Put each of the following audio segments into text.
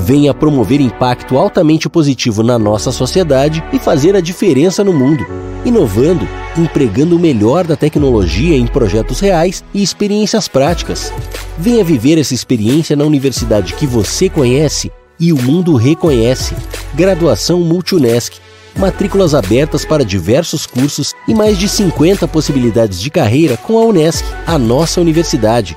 Venha promover impacto altamente positivo na nossa sociedade e fazer a diferença no mundo, inovando, empregando o melhor da tecnologia em projetos reais e experiências práticas. Venha viver essa experiência na universidade que você conhece e o mundo reconhece. Graduação Multunesc matrículas abertas para diversos cursos e mais de 50 possibilidades de carreira com a Unesc, a nossa universidade.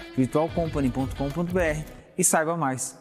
virtualcompany.com.br e saiba mais.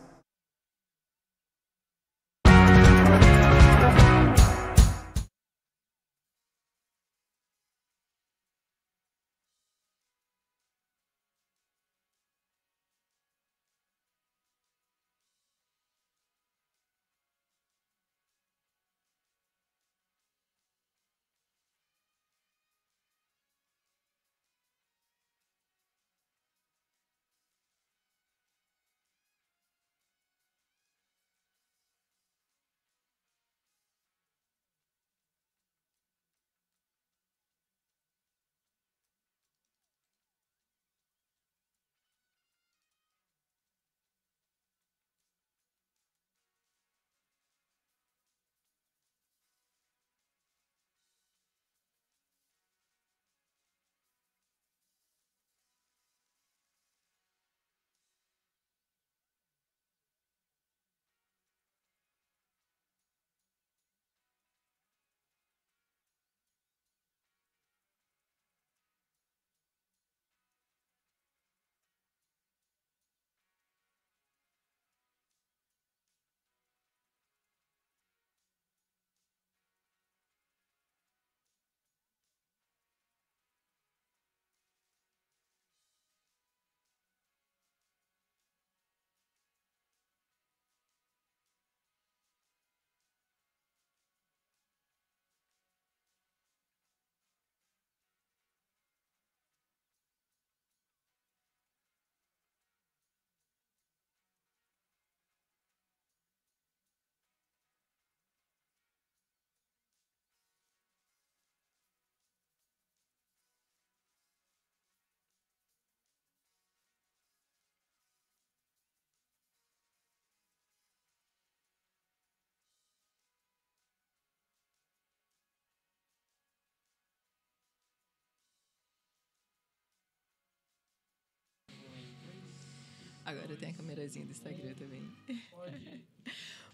Agora tem a câmerazinha do Instagram também.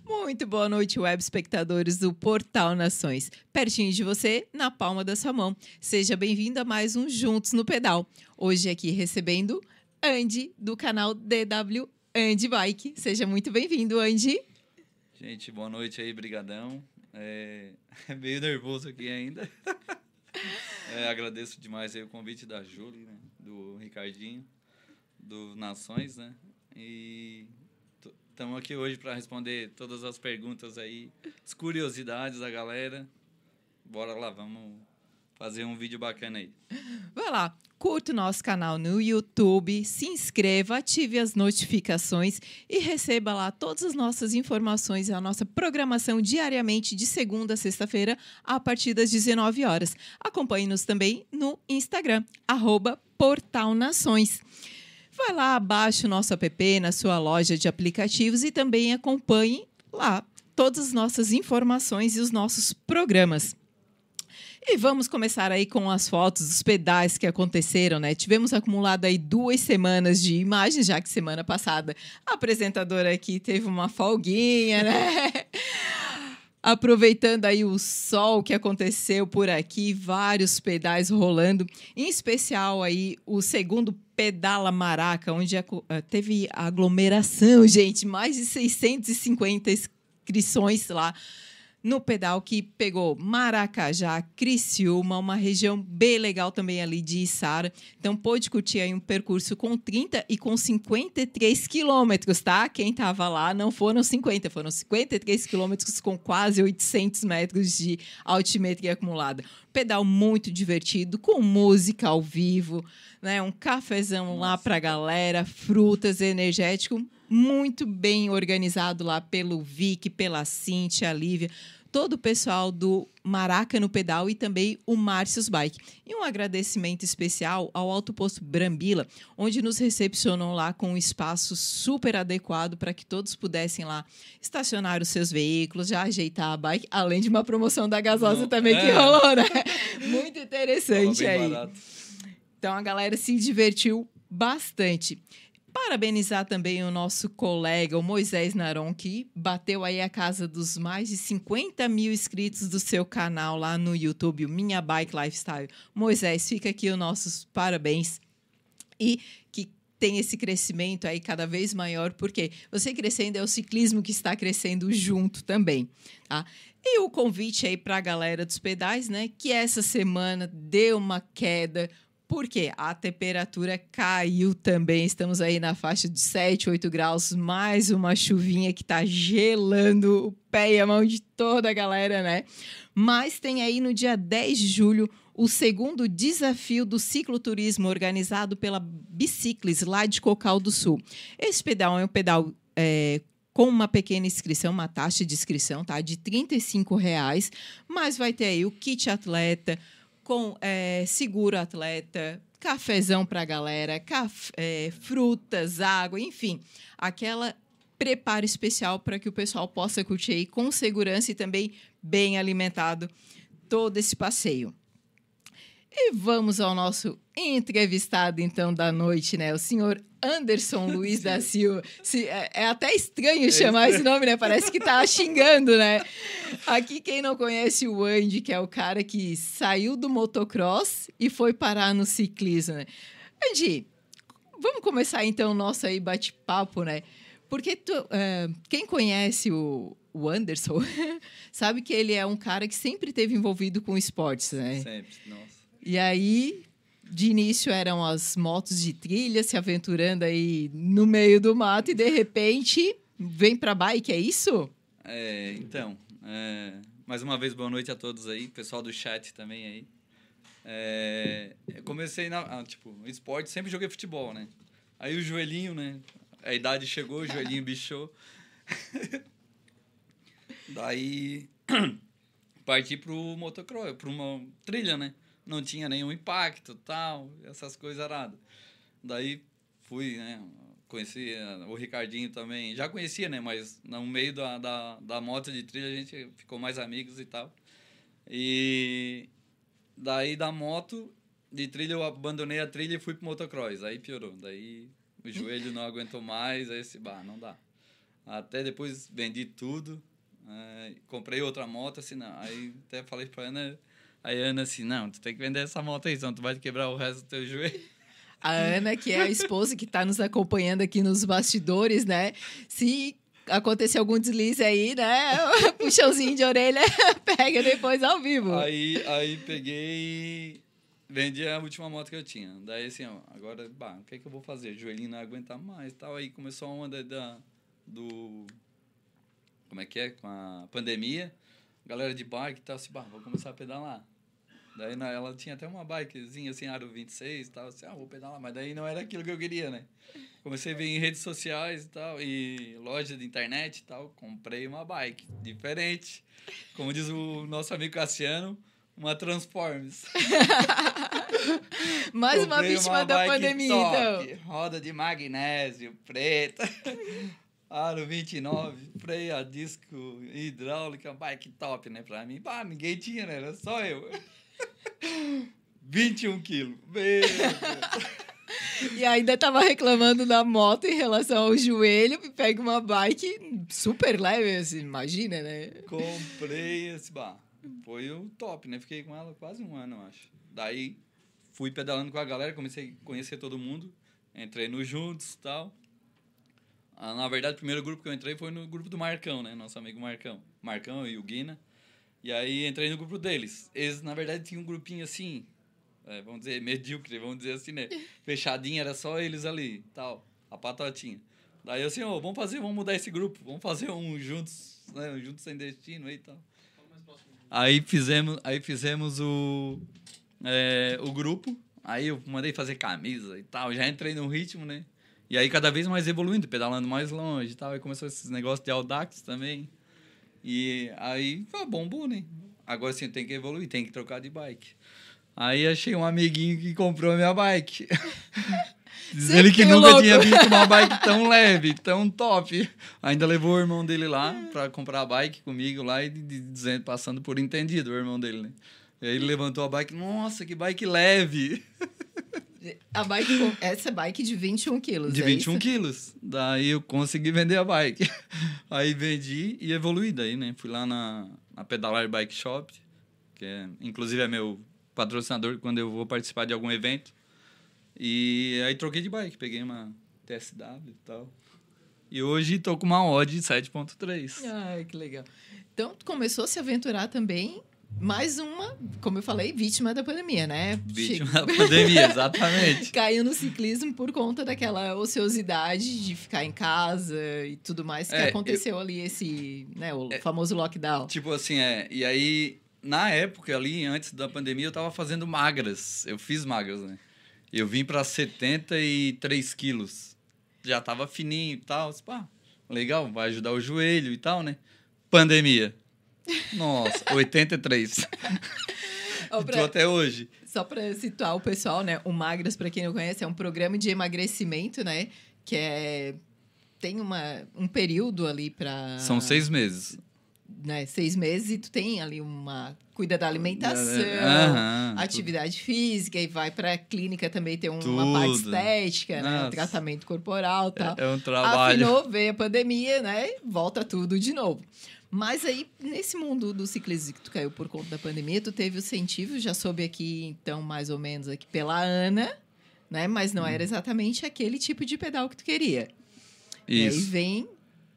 Muito boa noite, web espectadores do Portal Nações. Pertinho de você, na palma da sua mão. Seja bem-vindo a mais um Juntos no Pedal. Hoje aqui recebendo Andy, do canal DW Andy Bike. Seja muito bem-vindo, Andy. Gente, boa noite aí, brigadão. É, é meio nervoso aqui ainda. É, agradeço demais aí o convite da Júlia, né, do Ricardinho do Nações, né? E estamos aqui hoje para responder todas as perguntas aí, as curiosidades da galera. Bora lá, vamos fazer um vídeo bacana aí. Vai lá, curta o nosso canal no YouTube, se inscreva, ative as notificações e receba lá todas as nossas informações e a nossa programação diariamente de segunda a sexta-feira a partir das 19 horas. Acompanhe-nos também no Instagram, arroba Portal Nações. Vai lá, baixe o nosso app na sua loja de aplicativos e também acompanhe lá todas as nossas informações e os nossos programas. E vamos começar aí com as fotos dos pedais que aconteceram, né? Tivemos acumulado aí duas semanas de imagens, já que semana passada a apresentadora aqui teve uma folguinha, né? Aproveitando aí o sol que aconteceu por aqui, vários pedais rolando, em especial aí o segundo Pedala Maraca, onde teve aglomeração, gente, mais de 650 inscrições lá no pedal que pegou Maracajá, Criciúma, uma região bem legal também ali de Içara. Então pôde curtir aí um percurso com 30 e com 53 quilômetros, tá? Quem tava lá não foram 50, foram 53 quilômetros com quase 800 metros de altimetria acumulada. Pedal muito divertido, com música ao vivo, né? Um cafezão Nossa. lá pra galera, frutas, energético, muito bem organizado lá pelo Vic, pela Cintia, a Lívia todo o pessoal do Maraca no Pedal e também o Márcios Bike. E um agradecimento especial ao Alto Posto Brambila, onde nos recepcionam lá com um espaço super adequado para que todos pudessem lá estacionar os seus veículos, já ajeitar a bike, além de uma promoção da gasosa Não, também é. que rolou, né? Muito interessante aí. Barato. Então a galera se divertiu bastante. Parabenizar também o nosso colega, o Moisés Naron, que bateu aí a casa dos mais de 50 mil inscritos do seu canal lá no YouTube, o Minha Bike Lifestyle. Moisés, fica aqui os nossos parabéns. E que tem esse crescimento aí cada vez maior, porque você crescendo é o ciclismo que está crescendo junto também, tá? E o convite aí para a galera dos pedais, né, que essa semana deu uma queda porque a temperatura caiu também. Estamos aí na faixa de 7, 8 graus, mais uma chuvinha que está gelando o pé e a mão de toda a galera, né? Mas tem aí no dia 10 de julho o segundo desafio do cicloturismo organizado pela Biciclis, lá de Cocal do Sul. Esse pedal é um pedal é, com uma pequena inscrição, uma taxa de inscrição, tá? De R$ reais, mas vai ter aí o kit atleta, com é, seguro atleta, cafezão para a galera, café, é, frutas, água, enfim, aquela preparo especial para que o pessoal possa curtir aí com segurança e também bem alimentado todo esse passeio. E vamos ao nosso entrevistado, então, da noite, né? O senhor Anderson Luiz da Silva. Se, é, é, até estranho chamar esse nome, né? Parece que tá xingando, né? Aqui, quem não conhece o Andy, que é o cara que saiu do motocross e foi parar no ciclismo, né? Andy, vamos começar, então, o nosso aí bate-papo, né? Porque tu, uh, quem conhece o, o Anderson sabe que ele é um cara que sempre teve envolvido com esportes, né? Sempre, nossa. E aí, de início eram as motos de trilha se aventurando aí no meio do mato e de repente vem para bike, é isso? É, então, é, mais uma vez boa noite a todos aí, pessoal do chat também aí. É, eu comecei na, ah, tipo, esporte, sempre joguei futebol, né? Aí o joelhinho, né? A idade chegou, o joelhinho bichou. Daí parti pro motocross, para uma trilha, né? Não tinha nenhum impacto, tal, essas coisas aradas. Daí fui, né, conheci eh, o Ricardinho também, já conhecia, né, mas no meio da, da, da moto de trilha a gente ficou mais amigos e tal. E daí da moto de trilha eu abandonei a trilha e fui pro motocross, aí piorou, daí o joelho não aguentou mais, aí esse, bah, não dá. Até depois vendi tudo, é, comprei outra moto, assim, não. Aí até falei pra Ana, Aí a Ana assim, não, tu tem que vender essa moto aí, senão tu vai quebrar o resto do teu joelho. A Ana, que é a esposa que está nos acompanhando aqui nos bastidores, né? Se acontecer algum deslize aí, né? Puxãozinho de orelha, pega depois ao vivo. Aí, aí peguei vendi a última moto que eu tinha. Daí assim, ó, agora, bah, o que é que eu vou fazer? O joelhinho não aguenta mais tal. Aí começou a onda da, do... Como é que é? Com a pandemia. Galera de bike e tal, assim, bah, vou começar a pedalar. Daí na, ela tinha até uma bikezinha assim, aro 26 e tal, assim, ah, vou pedalar, mas daí não era aquilo que eu queria, né? Comecei a ver em redes sociais e tal, e loja de internet e tal, comprei uma bike diferente. Como diz o nosso amigo Cassiano, uma Transformers. Mais uma vítima uma da pandemia, top, então. Roda de magnésio, preta. Aro 29, freio a disco hidráulica, bike top, né? Pra mim, pá, ninguém tinha, né? Era só eu. 21 quilos. Meu E ainda tava reclamando da moto em relação ao joelho, pega uma bike super leve, assim, imagina, né? Comprei esse bar. Foi o top, né? Fiquei com ela quase um ano, acho. Daí fui pedalando com a galera, comecei a conhecer todo mundo. Entrei no Juntos e tal. Ah, na verdade, o primeiro grupo que eu entrei foi no grupo do Marcão, né? Nosso amigo Marcão. Marcão e o Guina. E aí entrei no grupo deles. Eles, na verdade, tinham um grupinho assim, é, vamos dizer, medíocre, vamos dizer assim, né? Fechadinho, era só eles ali, tal, a patotinha. Daí eu assim, ó, vamos fazer, vamos mudar esse grupo, vamos fazer um juntos, né? Um juntos sem destino aí e tal. Aí fizemos, aí fizemos o, é, o grupo, aí eu mandei fazer camisa e tal, já entrei no ritmo, né? E aí cada vez mais evoluindo, pedalando mais longe e tal, aí começou esses negócios de Audax também. E aí, bombou, né? Agora sim, tem que evoluir, tem que trocar de bike. Aí achei um amiguinho que comprou a minha bike. Diz ele que nunca louco. tinha visto uma bike tão leve, tão top. Ainda levou o irmão dele lá para comprar a bike comigo lá e dizendo, passando por entendido o irmão dele, né? E aí ele levantou a bike, nossa, que bike leve. A bike, essa bike de 21 quilos. De é 21 isso? quilos. Daí eu consegui vender a bike. Aí vendi e evolui daí, né? Fui lá na, na Pedalar Bike Shop, que é, inclusive é meu patrocinador quando eu vou participar de algum evento. E aí troquei de bike, peguei uma TSW e tal. E hoje tô com uma Odd 7.3. Ai, que legal. Então, tu começou a se aventurar também mais uma, como eu falei, vítima da pandemia, né? Vítima da pandemia, exatamente. Caiu no ciclismo por conta daquela ociosidade de ficar em casa e tudo mais que é, aconteceu eu... ali, esse, né, o é, famoso lockdown. Tipo assim, é. E aí, na época ali, antes da pandemia, eu tava fazendo magras. Eu fiz magras, né? Eu vim para 73 quilos. Já tava fininho e tal. Pá, legal, vai ajudar o joelho e tal, né? Pandemia. Nossa, 83. Oh, pra... até hoje. Só para situar o pessoal, né? O Magras, para quem não conhece, é um programa de emagrecimento, né? Que é tem uma, um período ali para São seis meses. Né, seis meses e tu tem ali uma cuida da alimentação, uhum, atividade tudo. física e vai para a clínica também tem uma tudo. parte estética, né, um tratamento corporal, tal. É, é um trabalho. Afinou, veio a pandemia, né? Volta tudo de novo. Mas aí, nesse mundo do ciclismo que tu caiu por conta da pandemia, tu teve o incentivo, já soube aqui, então, mais ou menos aqui pela Ana, né? Mas não era hum. exatamente aquele tipo de pedal que tu queria. Isso. E aí vem,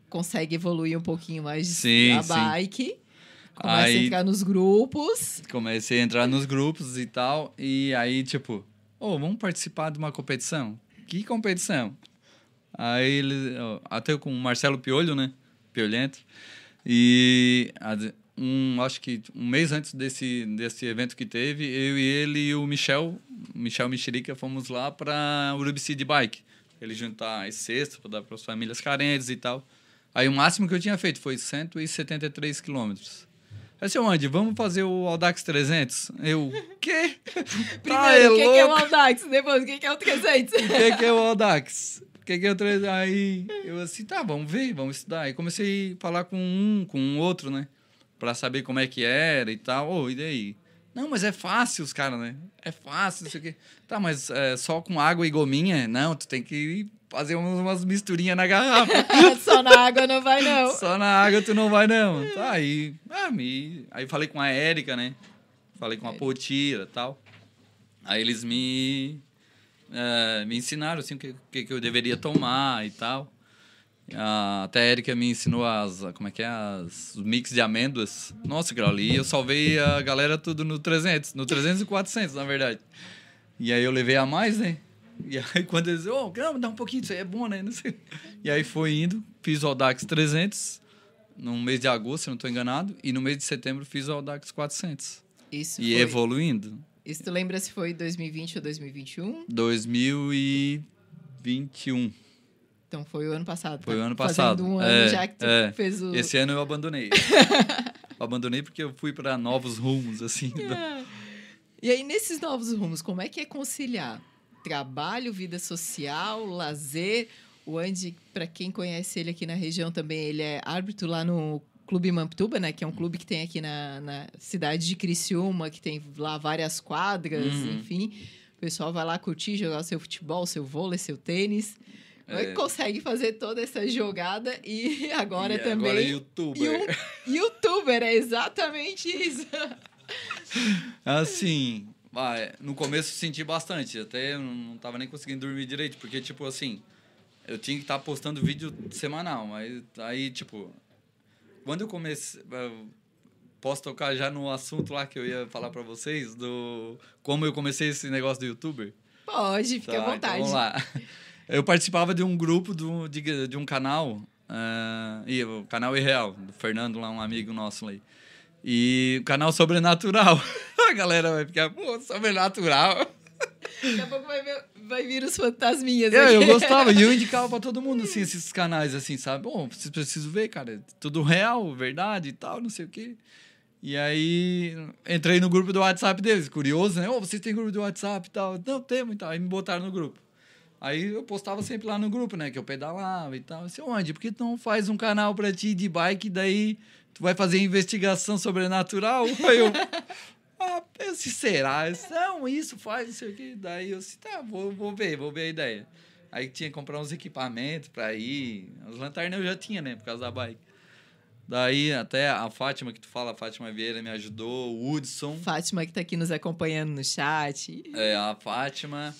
consegue evoluir um pouquinho mais sim, a bike. Sim. Começa aí, a entrar nos grupos. Comecei a entrar nos grupos e tal. E aí, tipo, ô, oh, vamos participar de uma competição? Que competição? Aí ele. Até com o Marcelo Piolho, né? Piolhento. E um, acho que um mês antes desse, desse evento que teve, eu e ele e o Michel, Michel Mexerica, fomos lá para Urubici de bike. Ele juntar as cestas para dar para as famílias carentes e tal. Aí o máximo que eu tinha feito foi 173 quilômetros. Aí, seu Andy, vamos fazer o Audax 300? Eu, quê? Primeiro, tá, é o que, que, é o Audax? Depois, o que, que é o 300? O que, que é o Audax? Que que eu treino? Aí eu assim, tá, vamos ver, vamos estudar. Aí comecei a falar com um, com um outro, né? Pra saber como é que era e tal. Ô, oh, e daí? Não, mas é fácil os caras, né? É fácil, não sei o quê. Tá, mas é, só com água e gominha? Não, tu tem que fazer umas misturinhas na garrafa. só na água não vai, não. Só na água tu não vai, não. Tá, aí... Ah, me... Aí falei com a Érica, né? Falei com a Potira e tal. Aí eles me é, me ensinaram assim, o que, que, eu deveria tomar e tal. A, até a Erika me ensinou as, como é que é, as, os mix de amêndoas. Nossa, aquilo ali, eu salvei a galera tudo no 300, no 300 e 400, na verdade. E aí eu levei a mais, né? E aí quando eles, oh, não, dá um pouquinho, isso aí é bom, né? E aí foi indo, fiz o Audax 300 no mês de agosto, se não estou enganado, e no mês de setembro fiz o Audax 400. Isso e foi... evoluindo. Isso tu lembra se foi 2020 ou 2021? 2021. Então foi o ano passado. Foi tá o ano passado. um ano é, já que tu é. fez o. Esse ano eu abandonei. eu abandonei porque eu fui para novos rumos, assim. É. E aí, nesses novos rumos, como é que é conciliar trabalho, vida social, lazer? O Andy, para quem conhece ele aqui na região também, ele é árbitro lá no Clube Mamptuba, né? Que é um clube que tem aqui na, na cidade de Criciúma, que tem lá várias quadras, uhum. enfim. O pessoal vai lá curtir, jogar seu futebol, seu vôlei, seu tênis. É consegue fazer toda essa jogada e agora E também. Agora é youtuber. E um youtuber, é exatamente isso. Assim, no começo senti bastante, até não tava nem conseguindo dormir direito, porque, tipo, assim, eu tinha que estar postando vídeo semanal, mas aí, tipo, quando eu comecei. eu Posso tocar já no assunto lá que eu ia falar pra vocês, do como eu comecei esse negócio do youtuber? Pode, fica à Tá, vontade. Então vamos lá. Eu participava de um grupo do, de, de um canal, ah, e o canal Irreal, do Fernando lá, um amigo nosso aí. E o canal Sobrenatural. A galera vai ficar, pô, Sobrenatural. Daqui a pouco vai, ver- vai vir os fantasminhas É, eu aqui. gostava, e eu indicava pra todo mundo, assim, esses canais, assim, sabe? Bom, vocês precisam ver, cara, é tudo real, verdade e tal, não sei o quê. E aí, entrei no grupo do WhatsApp deles, curioso, né? Ô, vocês têm grupo do WhatsApp e tal? Não, temos e tal. Aí me botaram no grupo. Aí eu postava sempre lá no grupo, né? Que eu pedalava e tal. Eu disse, onde? Por que tu não faz um canal pra ti de bike, daí tu vai fazer investigação sobrenatural? Aí eu... Ah, eu disse, será? Eu disse, não, isso faz, não sei o. Daí eu disse, tá, vou, vou ver, vou ver a ideia. Aí tinha que comprar uns equipamentos pra ir. As lanternas eu já tinha, né? Por causa da bike. Daí até a Fátima, que tu fala, a Fátima Vieira me ajudou, o Hudson, Fátima que tá aqui nos acompanhando no chat. é, a Fátima,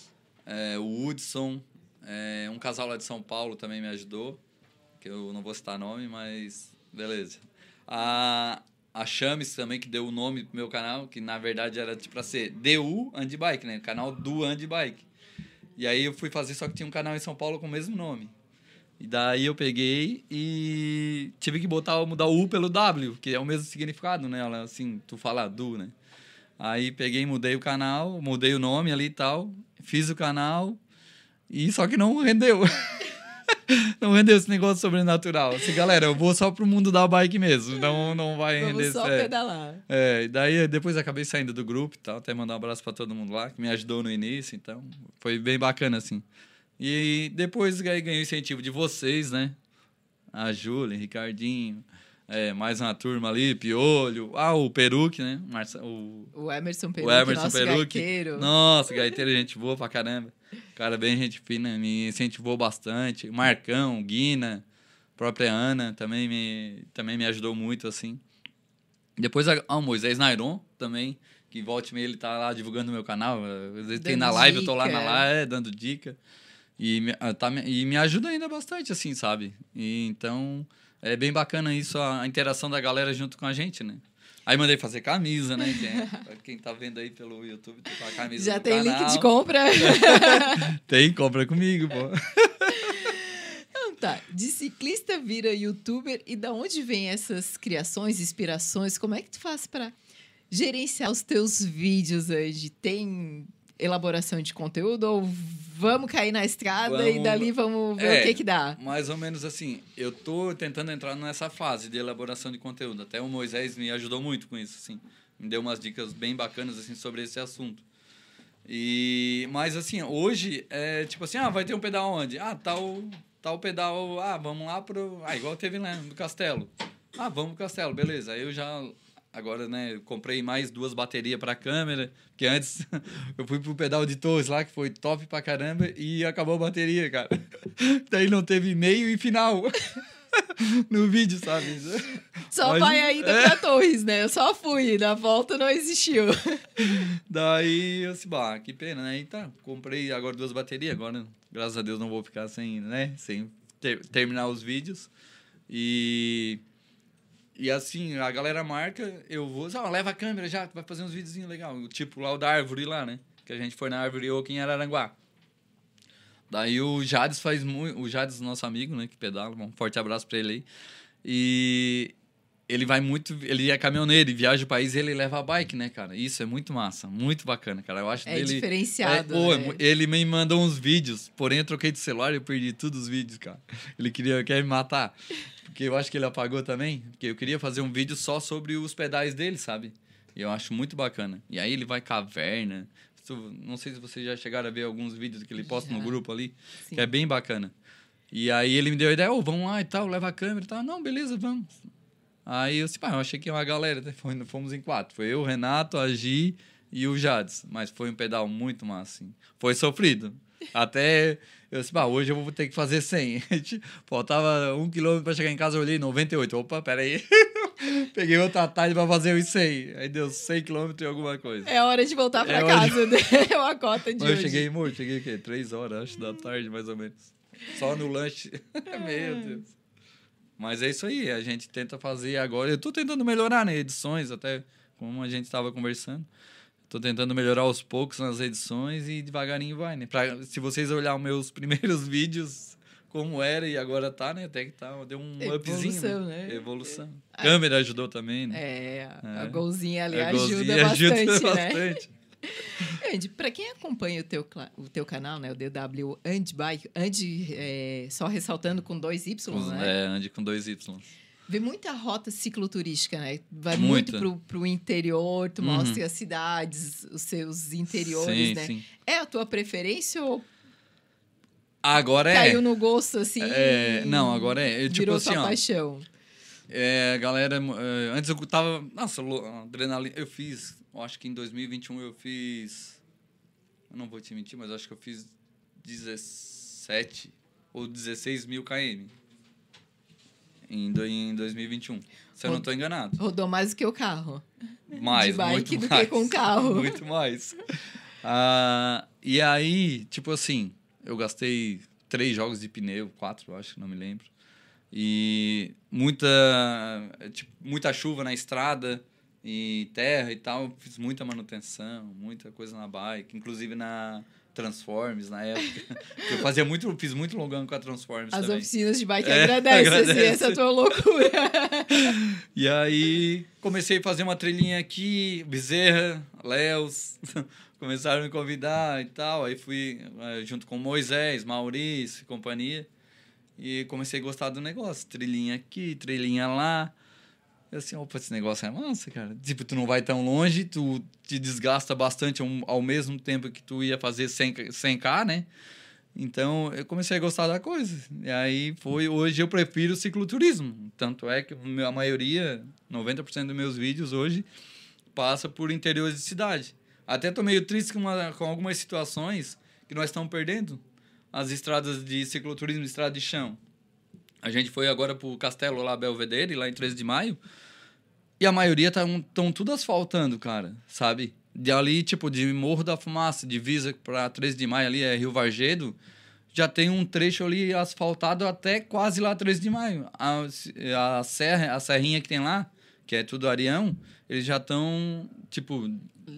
é, o Hudson, é, um casal lá de São Paulo também me ajudou, que eu não vou citar nome, mas beleza. A, a Chames também, que deu o nome pro meu canal, que na verdade era tipo pra ser DU Andbike, né? Canal do Andbike. E aí eu fui fazer, só que tinha um canal em São Paulo com o mesmo nome. E daí eu peguei e tive que botar, mudar o U pelo W, que é o mesmo significado, né? Assim, tu fala do, né? Aí peguei, mudei o canal, mudei o nome ali e tal, fiz o canal e só que não rendeu. não rendeu esse negócio sobrenatural. Assim, galera, eu vou só pro mundo da bike mesmo, não, não vai Vamos render só é. pedalar. É, e daí depois acabei saindo do grupo e tal, até mandar um abraço pra todo mundo lá, que me ajudou no início, então foi bem bacana, assim. E depois aí ganhei o incentivo de vocês, né? A Júlia, Ricardinho, é, mais uma turma ali, Piolho, ah, o Peruque, né? Marça, o, O Emerson o Peruque, Emerson nosso Peruque. gaiteiro. Nossa, gaiteiro, gente boa pra caramba. Cara, bem gente fina, me incentivou bastante. Marcão, Guina, própria Ana também me, também me ajudou muito, assim. Depois a- ah, o Moisés Nairon também, que volta e meia ele tá lá divulgando meu canal. Às vezes tem na live, eu tô lá dica. na live, é, dando dica. E me, ah, tá, e me ajuda ainda bastante, assim, sabe? E, então, é bem bacana isso, a, a interação da galera junto com a gente, né? Aí mandei fazer camisa, né? Quem, quem tá vendo aí pelo YouTube, tem a camisa Já tem link canal. de compra? Tem, compra comigo, pô. Então tá, de ciclista vira youtuber e da onde vem essas criações, inspirações? Como é que tu faz para gerenciar os teus vídeos hoje? Tem elaboração de conteúdo ou vamos cair na estrada e Vamos- dali vamos ver É. o que que dá? Mais ou menos assim, eu tô tentando entrar nessa fase de elaboração de conteúdo. Até o Moisés me ajudou muito com isso, assim. Me deu umas dicas bem bacanas, assim, sobre esse assunto. E, mas, assim, hoje, é tipo assim, ah, vai ter um pedal onde? Ah, tal, tal pedal, ah, vamos lá pro... Ah, igual teve lá no Castelo. Ah, vamos pro Castelo, beleza. Aí eu já... Agora, né, comprei mais duas baterias pra câmera, porque antes eu fui pro pedal de Torres lá, que foi top pra caramba, e acabou a bateria, cara. Daí não teve meio e final no vídeo, sabe? Só Mas- vai ainda é. pra Torres, né? Eu só fui, na volta não existiu. Daí eu disse, bah, que pena, né? E tá, comprei agora duas baterias, agora, graças a Deus, não vou ficar sem, né? Sem ter- terminar os vídeos. E. E assim, a galera marca, eu vou, ah, leva a câmera já, tu vai fazer uns videozinhos legais. Tipo lá o da árvore lá, né? Que a gente foi na árvore oak em Araranguá. Daí o Jades faz muito. O Jades, nosso amigo, né? Que pedala. Um forte abraço pra ele aí. E ele vai muito. Ele é caminhoneiro e viaja o país e ele leva a bike, né, cara? Isso é muito massa, muito bacana, cara. Eu acho É dele. diferenciado. É, é né? mu- ele me mandou uns vídeos, porém eu troquei de celular e eu perdi todos os vídeos, cara. Ele queria quer me matar. Porque eu acho que ele apagou também. Porque eu queria fazer um vídeo só sobre os pedais dele, sabe? E eu acho muito bacana. E aí ele vai caverna. Não sei se vocês já chegaram a ver alguns vídeos que ele posta no Já. grupo ali, Sim. que é bem bacana. E aí ele me deu a ideia, ô, vamos lá e tal, leva a câmera e tal. Não, beleza, vamos. Aí eu disse, pá, eu achei que ia uma galera, né? Foi- fomos em quatro. Foi eu, Renato, a Gi, e o Jades. Mas foi um pedal muito massa, assim. Foi sofrido. Até eu disse, bah, hoje eu vou ter que fazer 100. Faltava um quilômetro para chegar em casa, eu olhei 98. Opa, peraí. Peguei outra tarde para fazer os 100. Aí deu 100 quilômetros e alguma coisa. É hora de voltar para É casa, né? É uma cota de eu hoje. cheguei morto, cheguei o quê? 3 horas, acho, da tarde, mais ou menos. Só no lanche. Meu Deus. Mas é isso aí, a gente tenta fazer agora. Eu tô tentando melhorar, né? Edições, até como a gente estava conversando. Tô tentando melhorar aos poucos nas edições e devagarinho vai, né? Pra, se vocês olharem os meus primeiros vídeos, como era e agora tá, né? Até que tá, deu um upzinho. Evolução, né? Evolução. Câmera ajudou também, né? É, a, a É. golzinha ali A ajuda golzinha bastante, ajuda né? Andy, para quem acompanha o teu, o teu canal, né, o DW Andy Bike, Andy, é, só ressaltando com dois Y, né? É, ande com dois Y. Vê muita rota cicloturística, né? Vai muito Muita. pro, pro interior, tu Uhum. mostra as cidades, os seus interiores, sim, né? Sim. É a tua preferência ou Agora é. caiu no gosto assim? É, não, agora é. Eu, tipo virou assim, tua ó. paixão. É, galera, é, antes eu tava. Nossa, adrenalina. Eu fiz, eu acho que em 2021 eu fiz. Eu não vou te mentir, mas acho que eu fiz 17 ou 16 mil km. Em, do, em 2021. Se eu não tô enganado. Rodou mais do que o carro. Mais, de bike muito do que mais. com carro. Muito mais. Ah, e aí, tipo assim, eu gastei três jogos de pneu, quatro, acho, não me lembro. E muita, tipo, muita chuva na estrada e terra e tal. eu Fiz muita manutenção, muita coisa na bike, inclusive na Transforms na época. eu fazia muito, fiz muito longão com a Transforms As também. oficinas de bike É, agradecem, assim, agradece. essa tua loucura. E aí comecei a fazer uma trilhinha aqui, Bezerra, Léus, começaram a me convidar e tal. Aí fui eh, junto com Moisés, Maurício e companhia. E comecei a gostar do negócio. Trilhinha aqui, trilhinha lá. Eu assim, opa, esse negócio é massa, cara. Tipo, tu não vai tão longe, tu te desgasta bastante ao, mesmo tempo que tu ia fazer 100, 100k, né? Então, eu comecei a gostar da coisa. E aí foi, hoje eu prefiro cicloturismo. Tanto é que a maioria, 90% dos meus vídeos hoje, passa por interiores de cidade. Até tô meio triste com, uma, com algumas situações que nós estamos perdendo. As estradas de cicloturismo, estrada de chão. A gente foi agora pro Castelo lá, Belvedere, lá em 13 de maio. E a maioria estão tudo asfaltando, cara, sabe? De ali, tipo, de Morro da Fumaça, divisa para 13 de maio ali, é Rio Vargedo, já tem um trecho ali asfaltado até quase lá 13 de maio. A, a, serra, a serrinha que tem lá, que é tudo Arião, eles já estão, tipo,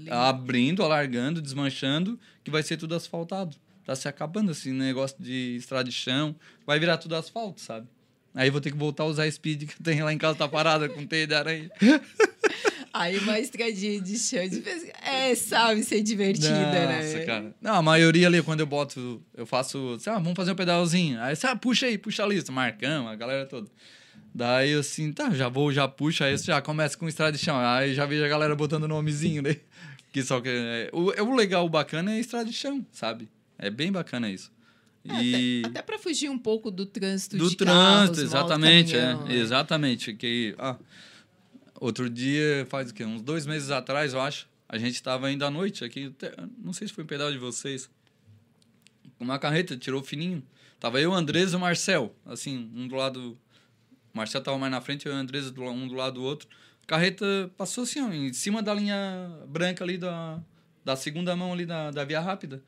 abrindo, alargando, desmanchando, que vai ser tudo asfaltado. Tá se acabando esse negócio de estrada de chão, vai virar tudo asfalto, sabe? Aí vou ter que voltar a usar a speed que eu tenho lá em casa, tá parada com teia de aranha. Aí uma estradinha de chão de É, sabe, ser divertida, né? Nossa, cara. Não, a maioria ali, quando eu boto, eu faço, sei lá, vamos fazer um pedalzinho. Aí, você, ah, puxa aí, puxa a lista, Marcão, a galera toda. Daí assim, tá, já vou, já puxa, aí você já começa com estrada de chão. Aí já vejo a galera botando nomezinho, né? Que só que. É, o, é o legal, o bacana é estrada de chão, sabe? É bem bacana isso. E. É, Até, até para fugir um pouco do trânsito do de trânsito, carros, exatamente, caminhão, é, né? exatamente. Que, ah, outro dia, faz o quê? Uns dois meses atrás, eu acho, a gente estava indo à noite aqui, não sei se foi um pedal de vocês, uma carreta, tirou fininho. Tava eu, Andrés e o Marcel, assim, um do lado... O Marcel tava mais na frente, eu e o Andrés um do lado do outro. A carreta passou assim, ó, em cima da linha branca ali da, da segunda mão ali da, da via rápida.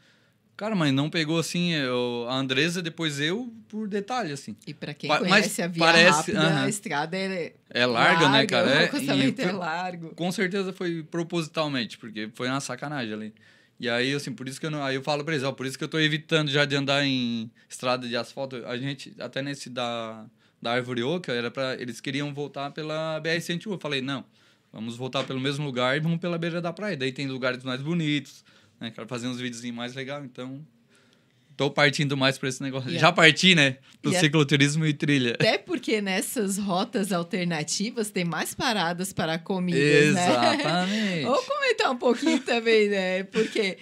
Cara, mas não pegou assim, eu, a Andresa, depois eu, por detalhe, assim. E para quem Pa- conhece a via parece- rápida, aham. a estrada é É larga, né, cara? O É, acostamento e é largo. com certeza foi propositalmente, porque foi uma sacanagem ali. E aí, assim, por isso que eu não. Aí eu falo pra eles, ó, por isso que eu tô evitando já de andar em estrada de asfalto. A gente, até nesse da, da Árvore Oca, era pra. Eles queriam voltar pela BR-101. Eu falei, não, vamos voltar pelo mesmo lugar e vamos pela beira da praia. Daí tem lugares mais bonitos, né? Quero fazer uns vídeos mais legais, então. Tô partindo mais pra esse negócio. E Já parti, né? E a- cicloturismo e trilha. Até porque nessas rotas alternativas tem mais paradas para comidas, né? Exatamente. Vamos comentar um pouquinho também, né? Porque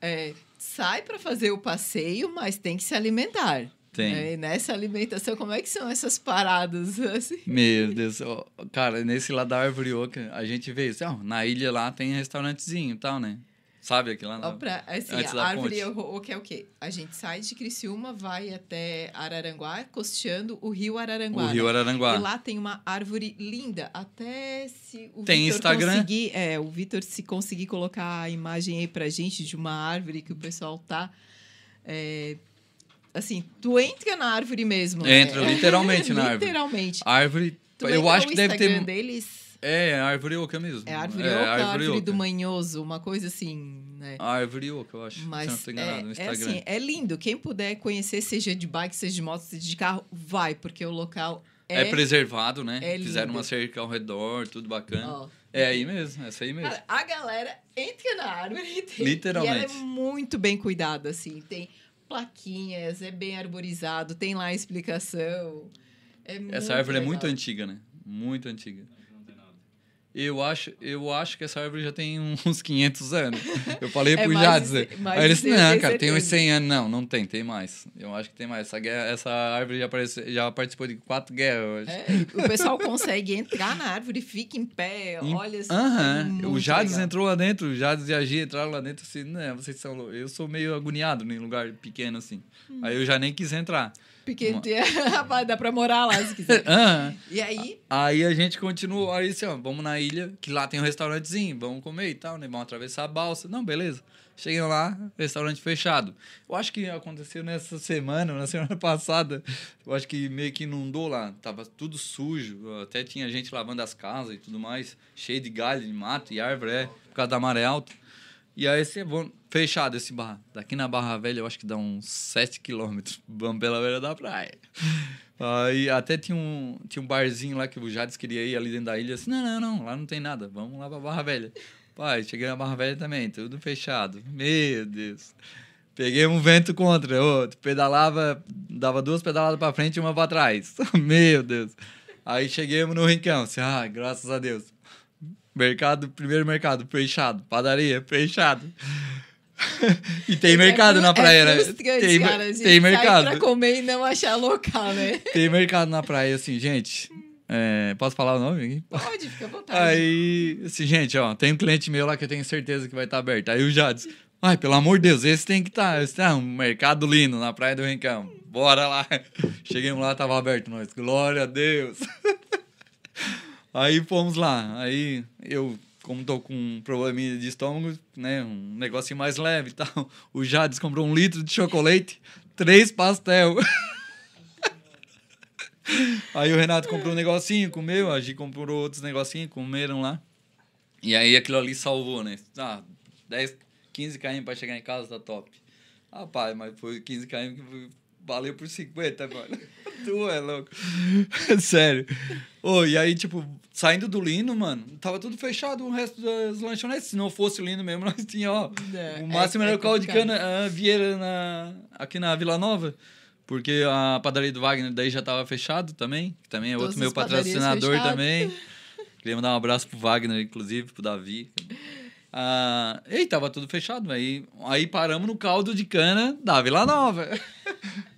é, sai para fazer o passeio, mas tem que se alimentar. Tem. É, nessa alimentação, como é que são essas paradas? Assim? Meu Deus. Cara, nesse lá da Árvore Oca, a gente vê isso. na ilha lá tem restaurantezinho e tal, né? Sabe aquele lá? Na- pra, assim, Antes a da árvore o que é o quê? A gente sai de Criciúma, vai até Araranguá, costeando o rio Araranguá. O Rio né? Araranguá. E lá tem uma árvore linda. Até se o Tem Vitor Instagram? conseguir, é, o Vitor se conseguir colocar a imagem aí pra gente de uma árvore que o pessoal tá é, assim, tu entra na árvore mesmo. né? Entra literalmente na árvore. Literalmente. Árvore. Tu eu acho que deve ter. deles É, árvore oca mesmo. é árvore é, oca, árvore, oca. do manhoso, uma coisa assim, né? Árvore oca, eu acho. se não Mas estou enganado, no é, é Instagram. assim, é lindo. Quem puder conhecer, seja de bike, seja de moto, seja de carro, vai, porque o local é. É, preservado, né? é Fizeram lindo. uma cerca ao redor, tudo bacana. ó. É aí mesmo, essa aí mesmo. Cara, a galera entra na árvore e tem, Literalmente. E ela é muito bem cuidada, assim. Tem plaquinhas, é bem arborizado, tem lá a explicação. É Essa árvore é legal. muito antiga, né? Muito antiga. Eu acho, eu acho que essa árvore já tem uns 500 anos. Eu falei É pro mais Aí ele disse, não, cara, tem uns certeza." 100 anos. Não, não tem, tem mais. Eu acho que tem mais. Essa, guerra- essa árvore já, aparece, já participou de quatro guerras. É, o pessoal consegue entrar na árvore, fica em pé, Em- olha assim. Aham. é muito O legal. entrou lá dentro, o Jades e a Gia entraram lá dentro assim, né, vocês são. Eu sou meio agoniado em lugar pequeno assim. Hum. Aí eu já nem quis entrar. Porque Uma- tem- dar pra morar lá se quiser. Aham. E aí, Aí a gente continuou, aí assim, ó, vamos na ilha, que lá tem um restaurantezinho, vamos comer e tal, né? Vamos atravessar a balsa. Não, beleza. Cheguei lá, restaurante fechado. Eu acho que aconteceu nessa semana, na semana passada, eu acho que meio que inundou lá. Tava tudo sujo, até tinha gente lavando as casas e tudo mais, cheio de galho, de mato e árvore, é, por causa da maré alta. E aí, assim, vamos, fechado esse bar. Daqui na Barra Velha, eu acho que dá uns 7 quilômetros. Pela beira da praia. Aí até tinha um, tinha um barzinho lá que o Jades queria ir ali dentro da ilha. Assim, não, não, não, lá não tem nada. Vamos lá pra Barra Velha. Pai, cheguei na Barra Velha também, tudo fechado. Meu Deus. Peguei um vento contra, outro. Pedalava, dava duas pedaladas pra frente e uma pra trás. Meu Deus. Aí cheguemos no Rincão. Assim, ah, graças a Deus. Mercado, primeiro mercado, fechado. Padaria, fechado. e tem mercado é, na praia, é né? Tem, cara, a gente tem mercado. pra comer e não achar local, né? Tem mercado na praia, assim, gente. é, posso falar o nome aqui? Pode, fica à vontade. Aí, assim, gente, ó, tem um cliente meu lá que eu tenho certeza que vai estar aberto. Aí o Jades, ai, pelo amor de Deus, esse tem que estar. Esse tá um mercado lindo na Praia do Rincão. Bora lá. Chegamos lá, tava aberto nós. Glória a Deus. Aí fomos lá. Aí eu, como tô com um probleminha de estômago, né, um negocinho mais leve e tal, o Jades comprou um litro de chocolate, três pastel. Aí o Renato comprou um negocinho, comeu, a Gi comprou outros negocinhos, comeram lá. E aí aquilo ali salvou, né? Ah, 10, 15 km pra chegar em casa tá top. Rapaz, mas foi 15 km valeu por 50, mano. Tu é louco. Sério. Ô, e aí, tipo, saindo do Lino, mano, tava tudo fechado o resto das lanchonetes. Se não fosse o Lino mesmo, nós tinha, ó. É, o máximo é- era é o caldo de cana, a Vieira na, aqui na Vila Nova. Porque a padaria do Wagner daí já tava fechado também. Que também é Todas outro meu patrocinador também. Queria mandar um abraço pro Wagner, inclusive, pro Davi. Ah, e tava tudo fechado. Aí, aí paramos no caldo de cana da Vila Nova.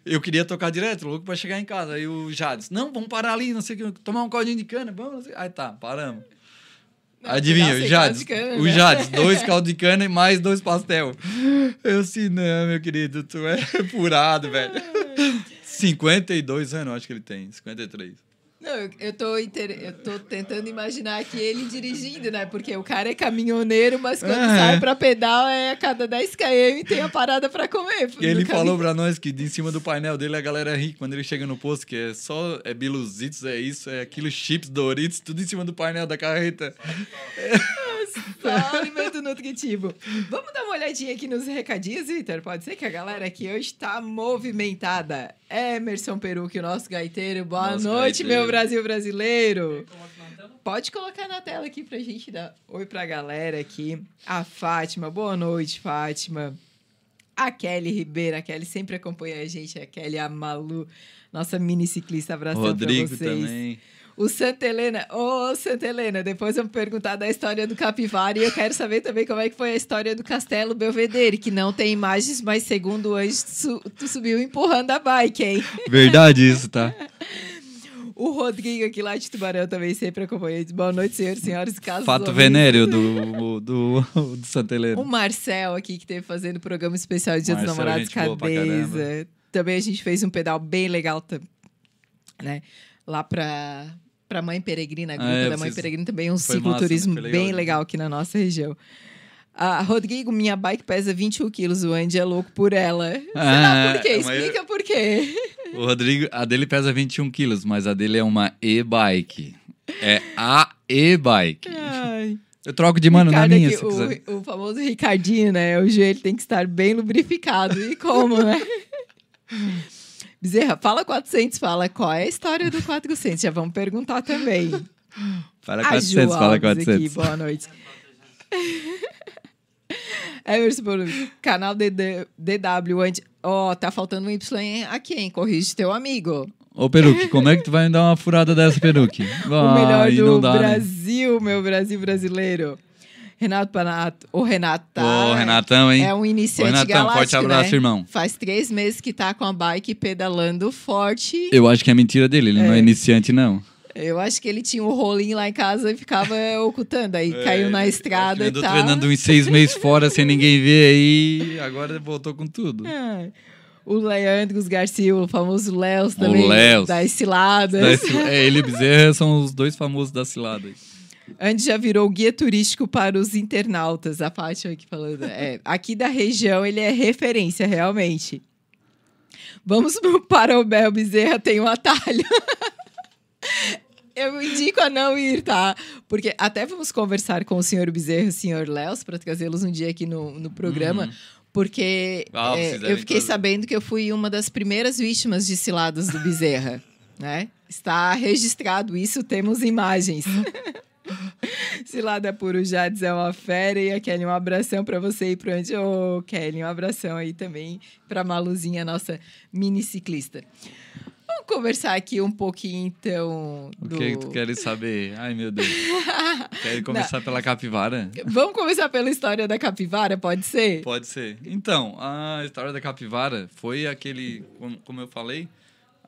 Eu queria tocar direto, louco pra chegar em casa. Aí o Jades, não, vamos parar ali, não sei o que, tomar um caldinho de cana, vamos. Aí tá, paramos. Adivinha, o Jades, cana, o né? Jades, dois caldos de cana e mais dois pastel. Eu assim, não, meu querido, tu é furado, velho. 52 anos, acho que ele tem, 53. Não, eu, eu, tô inter... eu tô tentando imaginar aqui ele dirigindo, né? Porque o cara é caminhoneiro, mas quando É. sai pra pedal é a cada 10 km e tem a parada pra comer. E ele no falou caminho. pra nós que de em cima do painel dele a galera ri quando ele chega no posto, que é só é biluzitos, é isso, é aquilo, chips, Doritos, tudo em cima do painel da carreta. Só alimento nutritivo. Vamos dar uma olhadinha aqui nos recadinhos, Vitor? Pode ser que a galera aqui hoje tá movimentada. Emerson Peruque, o nosso gaiteiro. Boa Nosso noite, gaiteiro. meu Brasil brasileiro. Pode colocar na tela aqui pra gente dar oi pra galera aqui. A Fátima, boa noite, Fátima. A Kelly Ribeiro, a Kelly sempre acompanha a gente, a Kelly, a Malu, nossa mini ciclista, abração Rodrigo pra vocês. também. O Santa Helena, ô oh, Santa Helena, depois eu vou perguntar da história do capivara e eu quero saber também como é que foi a história do Castelo Belvedere, que não tem imagens, mas segundo o anjo, tu subiu empurrando a bike, hein? Verdade isso, tá? O Rodrigo aqui lá de Tubarão também sempre acompanha. Boa noite, senhores e senhores. Casos Fato venéreo do, do, do Santa Helena. O Marcel aqui, que teve fazendo programa especial de Dia dos Namorados Cadeza. Também a gente fez um pedal bem legal, né? Lá pra, pra Mãe Peregrina, a ah, é, da Mãe Peregrina, também um cicloturismo legal, bem legal aqui na nossa região. Ah, Rodrigo, minha bike pesa 21 quilos, o Andy é louco por ela. Ah, por quê? Explica eu... por quê. O Rodrigo, a dele pesa 21 quilos, mas a dele é uma e-bike. É a e-bike. Eu troco de mano Ricardo na minha, aqui, o. O famoso Ricardinho, né? O joelho tem que estar bem lubrificado. E como, né? Bezerra, fala 400, fala qual é a história do 400. Já vamos perguntar também. Fala 400, fala 400. Aqui, boa noite. Emerson Bono, canal DD, DW. Ó, oh, tá faltando um Y aqui, hein? Corrige teu amigo. Ô, Peruque, como é que tu vai me dar uma furada dessa, Peruque? o melhor do dá, né? Brasil, né? meu Brasil brasileiro. Renato Panato. O Renato tá. Ô, Renatão, hein? É um iniciante Ô, Renatão, galáctico, forte abraço, né? irmão. Faz três meses que tá com a bike pedalando forte. Eu acho que é mentira dele, ele é. não é iniciante, não. Eu acho que ele tinha um rolinho lá em casa e ficava ocultando. Aí é, caiu na estrada e tal. treinando uns seis meses fora sem ninguém ver aí, agora voltou com tudo. É. O Leandros Garcia, o famoso Léo também. O Léo. Das ciladas. é, ele e Bezerra são os dois famosos das ciladas. Antes já virou guia turístico para os internautas. A Fátima aqui falando. É, aqui da região ele é referência, realmente. Vamos para o Bel Bezerra, tem um atalho. Eu indico a não ir, tá? Porque até vamos conversar com o senhor Bezerra e o senhor Léo para trazê-los um dia aqui no, no programa. Uhum. Porque ah, é, eu fiquei fazer. sabendo que eu fui uma das primeiras vítimas de ciladas do Bezerra. né? Está registrado isso, temos imagens. Cilada Puro Jades é uma fera e a Kelly, um abração para você e pro Andy. Ô, oh, Kelly, um abração aí também para Maluzinha, nossa mini ciclista. Vamos conversar aqui um pouquinho, então. Do... O que, que tu queres saber? Ai, meu Deus. Quer começar Não. pela capivara? Vamos começar pela história da capivara, pode ser? Pode ser. Então, a história da capivara foi aquele, como eu falei,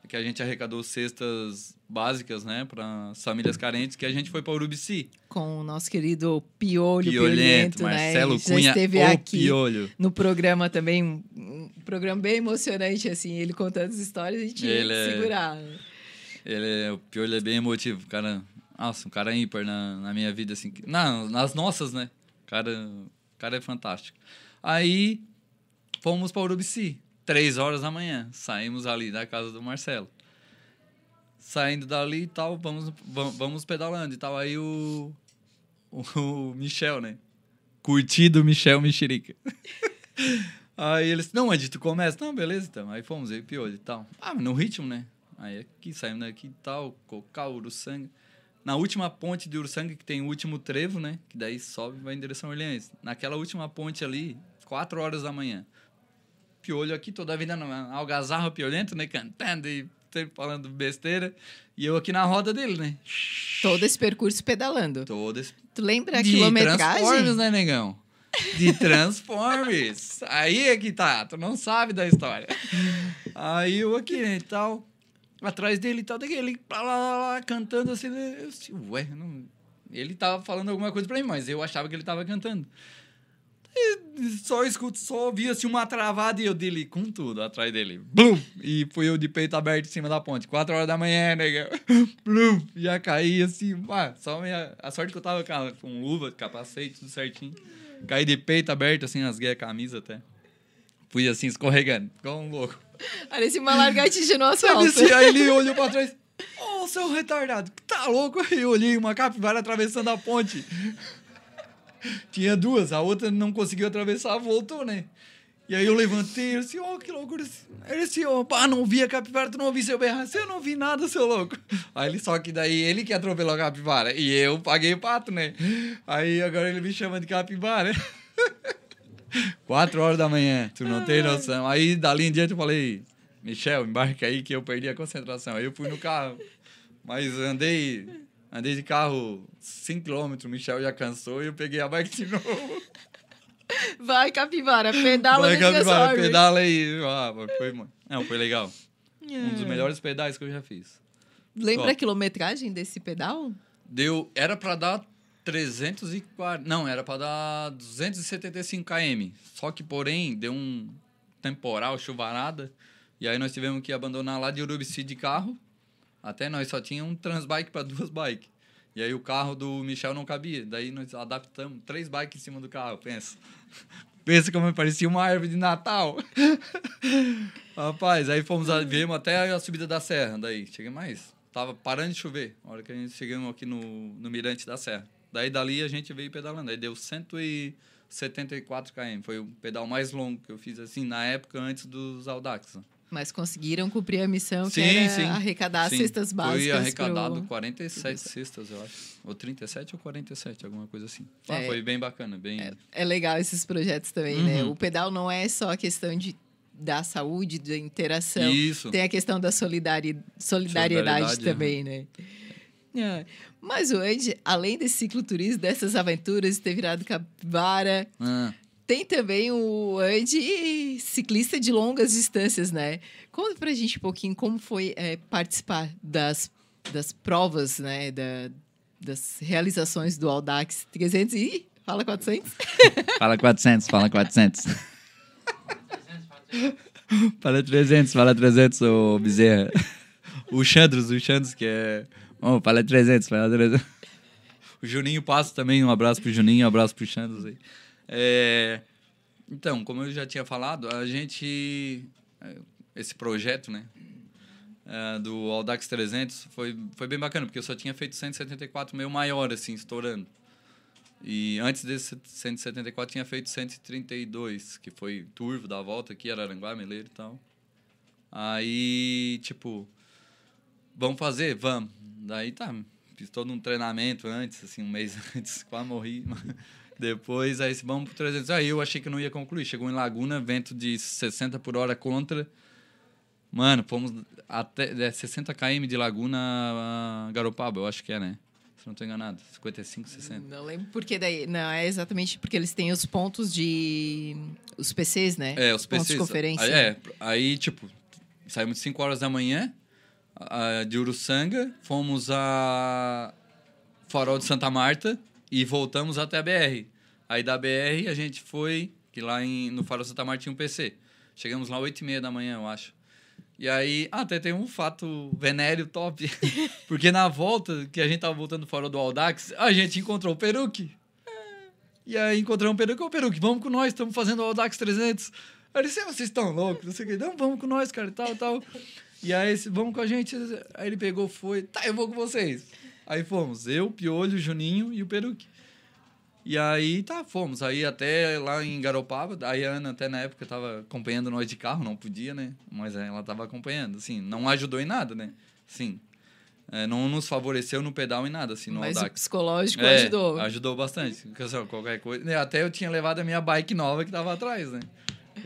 que a gente arrecadou cestas básicas, né, para famílias carentes, que a gente foi para Urubici. Com o nosso querido Piolho Piolhento, né? Marcelo Já Cunha, esteve aqui Piolho. no programa também, um programa bem emocionante, assim, ele contando as histórias e tinha ele que é... segurar. Ele é, o Piolho é bem emotivo, cara, nossa, um cara ímpar na, na minha vida, assim, não, nas nossas, né, cara, cara é fantástico. Aí, fomos para Urubici, três horas da manhã, saímos ali da casa do Marcelo saindo dali e tal, vamos, vamos pedalando e tal. Aí o, o, Michel, né? Curtido Michel Mexerica. aí eles, não, Ed, tu começa? Não, beleza, então. Aí fomos, aí piolho e tal. Ah, no ritmo, né? Aí aqui, saímos daqui e tal, Cocal, Uruçanga. Na última ponte de Uruçanga, que tem o último trevo, né? Que daí sobe e vai em direção a Orleans. Naquela última ponte ali, quatro horas da manhã. Piolho aqui, toda a vida na algazarra piolento, né? Cantando e falando besteira. E eu aqui na roda dele, né? Todo esse percurso pedalando. Todo esse... Tu lembra a de quilometragem? Transformers, né, negão? De Transformers. Aí é que tá, tu não sabe da história. Aí eu aqui, né, e tal, atrás dele e tal, daqui ele lá, lá, lá, cantando assim, né? eu assim, ué, não... ele tava falando alguma coisa pra mim, mas eu achava que ele tava cantando. E só escuto, só ouvi assim uma travada e eu dele com tudo atrás dele. Blum! E fui eu de peito aberto em cima da ponte. Quatro horas da manhã, nega. Blum! Já caí assim, ah, só minha, a sorte que eu tava com luva, capacete, tudo certinho. Caí de peito aberto, assim, rasguei a camisa até. Fui assim, escorregando, igual um louco. Parecia uma largatija no asfalto. Assim, aí ele olhou pra trás. Ô, oh, seu retardado, tá louco? Aí eu olhei uma capivara atravessando a ponte. Tinha duas, a outra não conseguiu atravessar, voltou, né? E aí eu levantei, eu disse, oh, que loucura. Ele disse, oh, pá, não vi a capivara, tu não vi seu berrar. Eu não vi nada, seu louco. Aí ele, só que daí ele que atropelou a capivara. E eu paguei o pato, né? Aí agora ele me chama de capivara. Quatro horas da manhã, tu não tem noção. Aí dali em diante eu falei, Michel, embarca aí que eu perdi a concentração. Aí eu fui no carro. Mas andei, andei de carro 5km, o Michel já cansou e eu peguei a bike de novo. Vai, capivara, pedala Vai, capivara, pedala aí. Ah, foi. Não, foi legal. Um É. dos melhores pedais que eu já fiz. Lembra Top. a quilometragem desse pedal? Deu, era pra dar 340, não, era pra dar 275 km. Só que, porém, deu um temporal, chuvarada, e aí nós tivemos que abandonar lá de Urubici de carro. Até nós só tinha um transbike para duas bikes. E aí o carro do Michel não cabia. Daí nós adaptamos três bikes em cima do carro, pensa. Pensa como parecia uma árvore de Natal. Rapaz, aí fomos, a- viemos até a subida da serra. Daí, cheguei mais. Tava parando de chover. A hora que a gente chegamos aqui no, no Mirante da Serra. Daí dali a gente veio pedalando. Aí deu 174 km. Foi o pedal mais longo que eu fiz assim na época antes dos Audax. Mas conseguiram cumprir a missão que Sim, era sim. arrecadar Sim, cestas básicas. Foi arrecadado pro- 47 cestas, eu acho. Ou 37 ou 47, alguma coisa assim. Ah, É. foi bem bacana, bem... É, é legal esses projetos também, né? Uhum. O pedal não é só a questão de, da saúde, da interação. Isso. Tem a questão da solidari solidariedade, Solidariedade, também, né? É. Mas Andy, além desse cicloturismo, dessas aventuras, de ter virado capivara, Ah, tem também o Andy ciclista de longas distâncias, né? Conta pra gente um pouquinho como foi é, participar das, das provas, né? Da, das realizações do Audax 300 e... Fala 400? Fala 400, fala 400. fala 300, fala 300, ô Bezerra. O Chandros, o Chandros, que é... Oh, fala 300, fala 300. O Juninho Passo também, um abraço pro Juninho, um abraço pro Chandros aí. É, Então, como eu já tinha falado, a gente... é, Esse projeto, né? é, do Audax 300 foi, foi bem bacana, porque eu só tinha feito 174 meio maior, assim, estourando. E antes desse 174 tinha feito 132, que foi turvo da volta aqui, Araranguá, Meleiro e tal. Aí, tipo, vamos fazer? Vamos. Daí tá, fiz todo um treinamento antes, assim, um mês antes, quase morri. Depois, aí vamos pro 300. Aí eu achei que não ia concluir. Chegou em Laguna, vento de 60 por hora contra. Mano, fomos até é, 60 km de Laguna a Garopaba, eu acho que é, né? Se não tô enganado. 55, 60. Não lembro porque daí. Não, é exatamente porque eles têm os pontos de. Os PCs, né? É, os pontos PCs. de conferência. Aí, é, aí, tipo, saímos de 5 horas da manhã de Uruçanga, fomos a Farol de Santa Marta e voltamos até a BR. Aí da BR a gente foi, que lá em, no Farol de Santa Marta tinha um PC. Chegamos lá 8 e meia da manhã, eu acho. E aí, ah, até tem um fato venéreo top. Porque na volta, que a gente tava voltando do Farol do Audax, a gente encontrou o Peruque. E aí encontramos o Peruque, ô Peruque, vamos com nós, estamos fazendo o Audax 300. Aí ele disse, "Ah, vocês estão loucos, não sei o que, não, vamos com nós, cara, tal, tal. E aí, vamos com a gente. Aí ele pegou, foi, tá, eu vou com vocês. Aí fomos, eu, Piolho, Juninho e o Peruque. E aí, tá, fomos. Aí até lá em Garopaba, a Ana até na época tava acompanhando nós de carro, não podia, né? Mas ela tava acompanhando, assim, não ajudou em nada, né? Sim. É, não nos favoreceu no pedal em nada, assim, no Mas o Audax. psicológico É, ajudou. Ajudou bastante. Porque, assim, qualquer coisa. né, Até eu tinha levado a minha bike nova que tava atrás, né?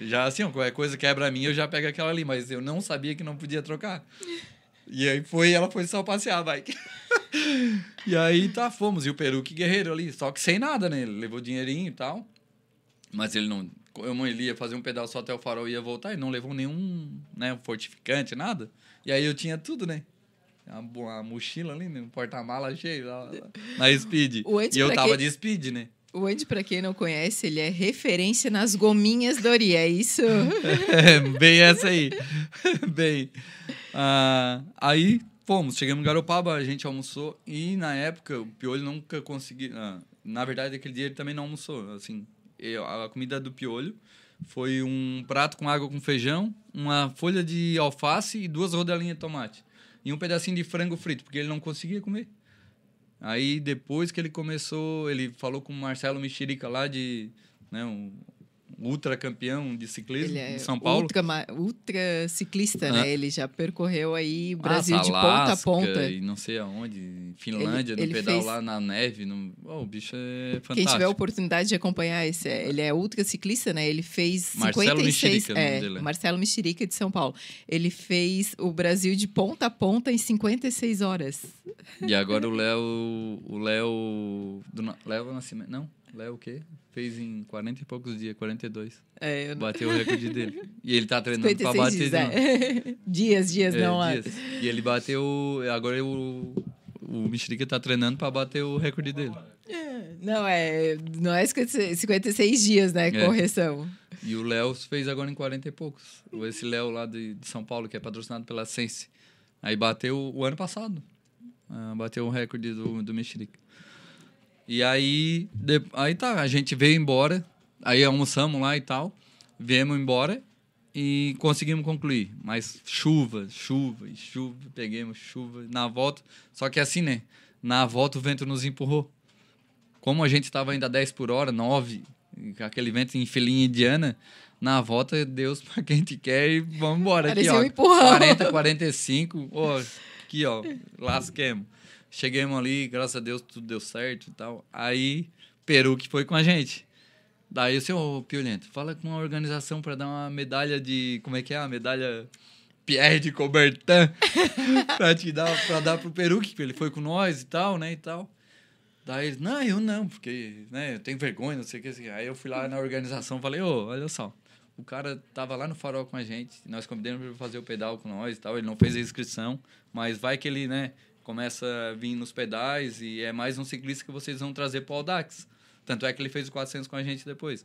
Já assim, ó, qualquer coisa quebra a minha, eu já pego aquela ali, mas eu não sabia que não podia trocar. E aí foi, ela foi só passear a bike. E aí tá, fomos. E o Peruque Guerreiro ali, só que sem nada, né? Ele levou dinheirinho e tal. Mas ele não. Como ele ia fazer um pedal só até o farol e ia voltar, ele não levou nenhum né, fortificante, nada. E aí eu tinha tudo, né? Uma, uma mochila ali, né? um porta-mala cheio lá, lá, na Speed. E eu tava de Speed, né? O Andy, pra quem não conhece, ele é referência nas gominhas Dori, é isso? É, bem essa aí. bem. Ah, aí fomos, chegamos em Garopaba, a gente almoçou e na época o Piolho nunca conseguiu. ah, na verdade, aquele dia ele também não almoçou. Assim, eu- a comida do Piolho foi um prato com água com feijão, uma folha de alface e duas rodelinhas de tomate. E um pedacinho de frango frito, porque ele não conseguia comer. Aí depois que ele começou, ele falou com o Marcelo Mexerica lá de, né, um, ultra campeão de ciclismo é de São Paulo. Ultra, ultra ciclista, Ah. né? Ele já percorreu aí o Ah, Brasil de ponta a ponta. E não sei aonde, Finlândia, Ele- no ele pedal fez- lá na neve. No... Oh, o bicho é Quem fantástico. tiver a oportunidade de acompanhar esse, ele é ultra ciclista, né? Ele fez Marcelo 56, Mexerica, o nome é, dele, é. Marcelo Mexerica de São Paulo. Ele fez o Brasil de ponta a ponta em 56 horas. E agora o Léo. O Léo. Do... Léo Nascimento. Não, Léo o quê? Fez em 40 e poucos dias, 42. É, eu não- Bateu o recorde dele. E ele tá treinando pra 56 bater dias, é. dias, dias, É, não dias. E ele bateu. Agora o. O Mexerica tá treinando pra bater o recorde dele. Não, é, não é 56 56 dias, né? É. Correção. E o Léo fez agora em 40 e poucos. Esse Léo lá de, de São Paulo, que é patrocinado pela Sense. Aí bateu o ano passado. Ah, bateu o recorde do, do Mexerica. E aí, de- aí tá, a gente veio embora. Aí almoçamos lá e tal. Viemos embora e conseguimos concluir. Mas chuva, chuva e chuva. Peguemos chuva na volta. Só que assim, né? Na volta o vento nos empurrou. Como a gente estava ainda a 10 por hora, 9, e com aquele vento em filinha indiana, na volta, Deus pra quem te quer e vamos embora. Aqui, Parecia ó, um empurrão. 40, 45, ó, aqui, ó, lasquemos. Chegamos ali, graças a Deus, tudo deu certo e tal. Aí, Peru que foi com a gente. Daí o seu Piolento, fala com a organização para dar uma medalha de. Como é que é? A medalha Pierre de Coubertin pra te dar, pra dar pro Peru, que ele foi com nós e tal, né? E tal. Daí não, eu não, porque né, eu tenho vergonha, não sei o que. assim. Aí eu fui lá na organização falei, ô, olha só. O cara tava lá no farol com a gente, nós convidamos ele pra fazer o pedal com nós e tal. Ele não fez a inscrição, mas vai que ele, né, começa a vir nos pedais e é mais um ciclista que vocês vão trazer pro Audax. Tanto é que ele fez o 400 com a gente depois.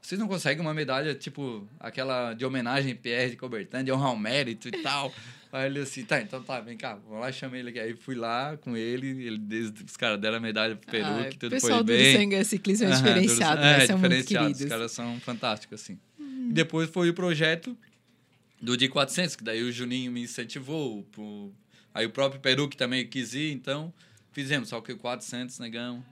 Vocês não conseguem uma medalha, tipo, aquela de homenagem Pierre de Coubertin, de honra ao mérito e tal? Aí ele assim, tá, então tá, vem cá, vamos lá, chamei ele aqui. Aí fui lá com ele, ele desde, os caras deram a medalha pro Peru, Ah, que o tudo pessoal foi do bem. Uruçanga Ciclismo é Aham, diferenciado, do- né? é, São muito diferenciado, queridos. Os caras são fantásticos, assim. E depois foi o projeto do de 400, que daí o Juninho me incentivou. Pro... Aí o próprio Peru, que também quis ir, então fizemos. Só que o 400, negão,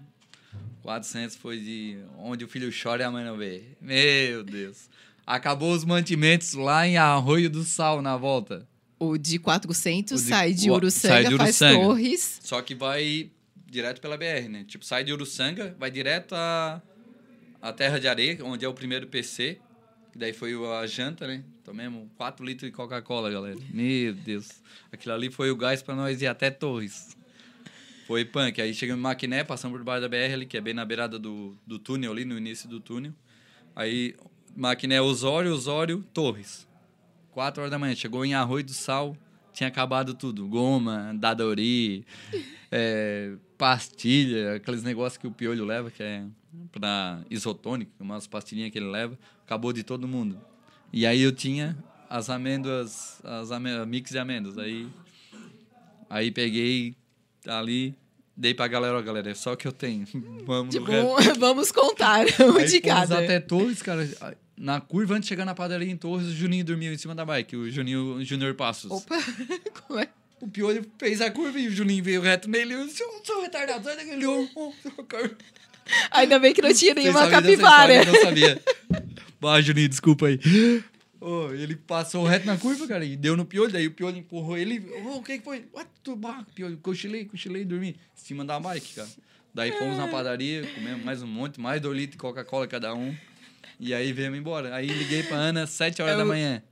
400 foi de onde o filho chora e a mãe não vê. Meu Deus. Acabou os mantimentos lá em Arroio do Sal, na volta. O de 400 O de- sai de Uruçanga, sai de faz Uruçanga. Torres. Só que vai direto pela BR, né? Tipo, sai de Uruçanga, vai direto a, a Terra de Areia, onde é o primeiro PC. Daí foi a janta, né? Tomemos 4 litros de Coca-Cola, galera. Meu Deus. Aquilo ali foi o gás pra nós ir até Torres. Foi punk. Aí chegamos em Maquiné, passamos por debaixo da BR ali, que é bem na beirada do, do túnel ali, no início do túnel. Aí, Maquiné, Osório, Osório, Torres. 4 horas da manhã. Chegou em Arroio do Sal, tinha acabado tudo. Goma, dadori, é, pastilha, aqueles negócios que o piolho leva, que é pra isotônico, umas pastilhinhas que ele leva. Acabou de todo mundo. E aí eu tinha as amêndoas, as amê- mix de amêndoas. Aí, aí peguei ali, dei pra galera, ó, galera, é só o que eu tenho. Vamos Tipo, vamos contar um Aí de cada. até Torres, cara. Na curva, antes de chegar na padaria em Torres, o Juninho dormiu em cima da bike, o Juninho o Junior Passos. Opa, como é? O Piolho fez a curva e o Juninho veio reto nele. Eu, seu, seu retardado, sai daqui. Ele, cara. Ainda bem que não tinha nenhuma capivara. Eu não sabia. Bah, Juninho, desculpa aí. Oh, ele passou reto na curva, cara, e deu no piolho, daí o piolho empurrou ele. Oh, o que que foi? What? Tu, bah, piolho, cochilei, cochilei, dormi. Em cima da bike, cara. Daí fomos na padaria, comemos mais um monte, mais dois litros de Coca-Cola cada um. E aí viemos embora. Aí liguei pra Ana, sete horas É da o- manhã.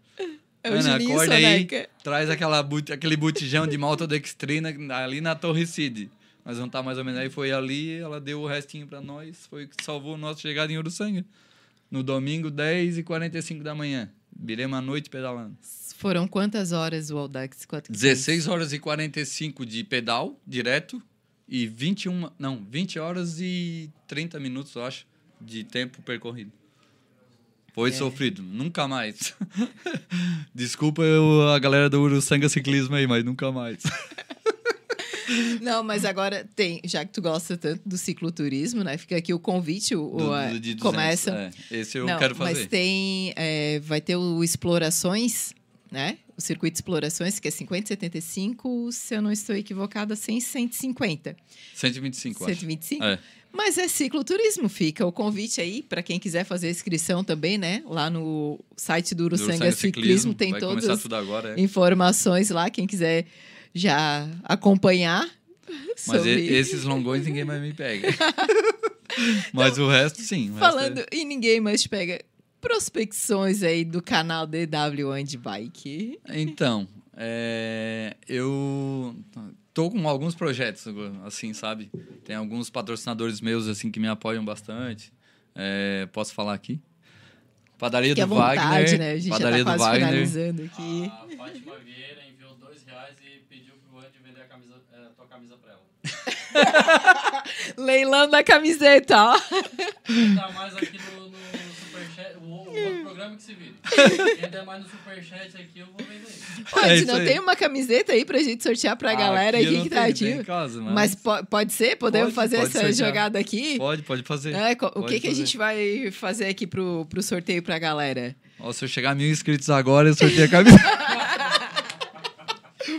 É o Ana, acorda aí, Soneca. traz aquela but- aquele botijão de maltodextrina ali na Torre Cid. Nós vamos estar mais ou menos aí. Foi ali, ela deu o restinho pra nós. Foi o que salvou a nossa chegada em Uruçanga. No domingo, 10h45 da manhã. Viremos a noite pedalando. Foram quantas horas o Audax 400? 16 horas e 45 de pedal, direto. E 21, não, 20 horas e 30 minutos, eu acho, de tempo percorrido. Foi É. sofrido, nunca mais. Desculpa eu- a galera do Uruçanga Ciclismo aí, mas nunca mais. Não, mas agora tem, já que tu gosta tanto do cicloturismo, né? Fica aqui o convite, o, Do- a- do de 200, começa. é. Esse eu Não, quero fazer. Mas tem, é, vai ter o Explorações, né? O circuito de explorações, que é 50, 75, se eu não estou equivocada, 100, 150. 125, eu acho. 125? É. Mas é cicloturismo, fica o convite aí para quem quiser fazer a inscrição também, né? Lá no site do Uruçanga Ciclismo, Ciclismo tem todas as agora, é. informações lá, quem quiser já acompanhar. Mas sobre... esses longões ninguém mais me pega. Mas então, o resto, sim. O falando resto é... e ninguém mais te pega. Prospecções aí do canal DW Bike. Então, é, eu tô com alguns projetos, assim, sabe? Tem alguns patrocinadores meus, assim, que me apoiam bastante. É, posso falar aqui? Padaria Fique do vontade, Wagner. Né? A gente Padaria já tá do Wagner. finalizando aqui. A Fátima Vieira enviou dois reais e pediu pro Andy vender a, camisa, a é, tua camisa pra ela. Leilão da camiseta, ó. Tá mais aqui no, no superchat, o, o outro programa que se vira. Quem der mais no superchat aqui, eu vou vender. Pode, é não tem uma camiseta aí pra gente sortear pra ah, galera aqui que tá ativo. Casa, mas... mas po pode ser? Podemos pode, fazer pode essa sortear. jogada aqui? Pode, pode fazer. É, o pode que, que a gente vai fazer aqui pro, pro sorteio pra galera? Ó, se eu chegar a mil inscritos agora, eu sorteio a camiseta.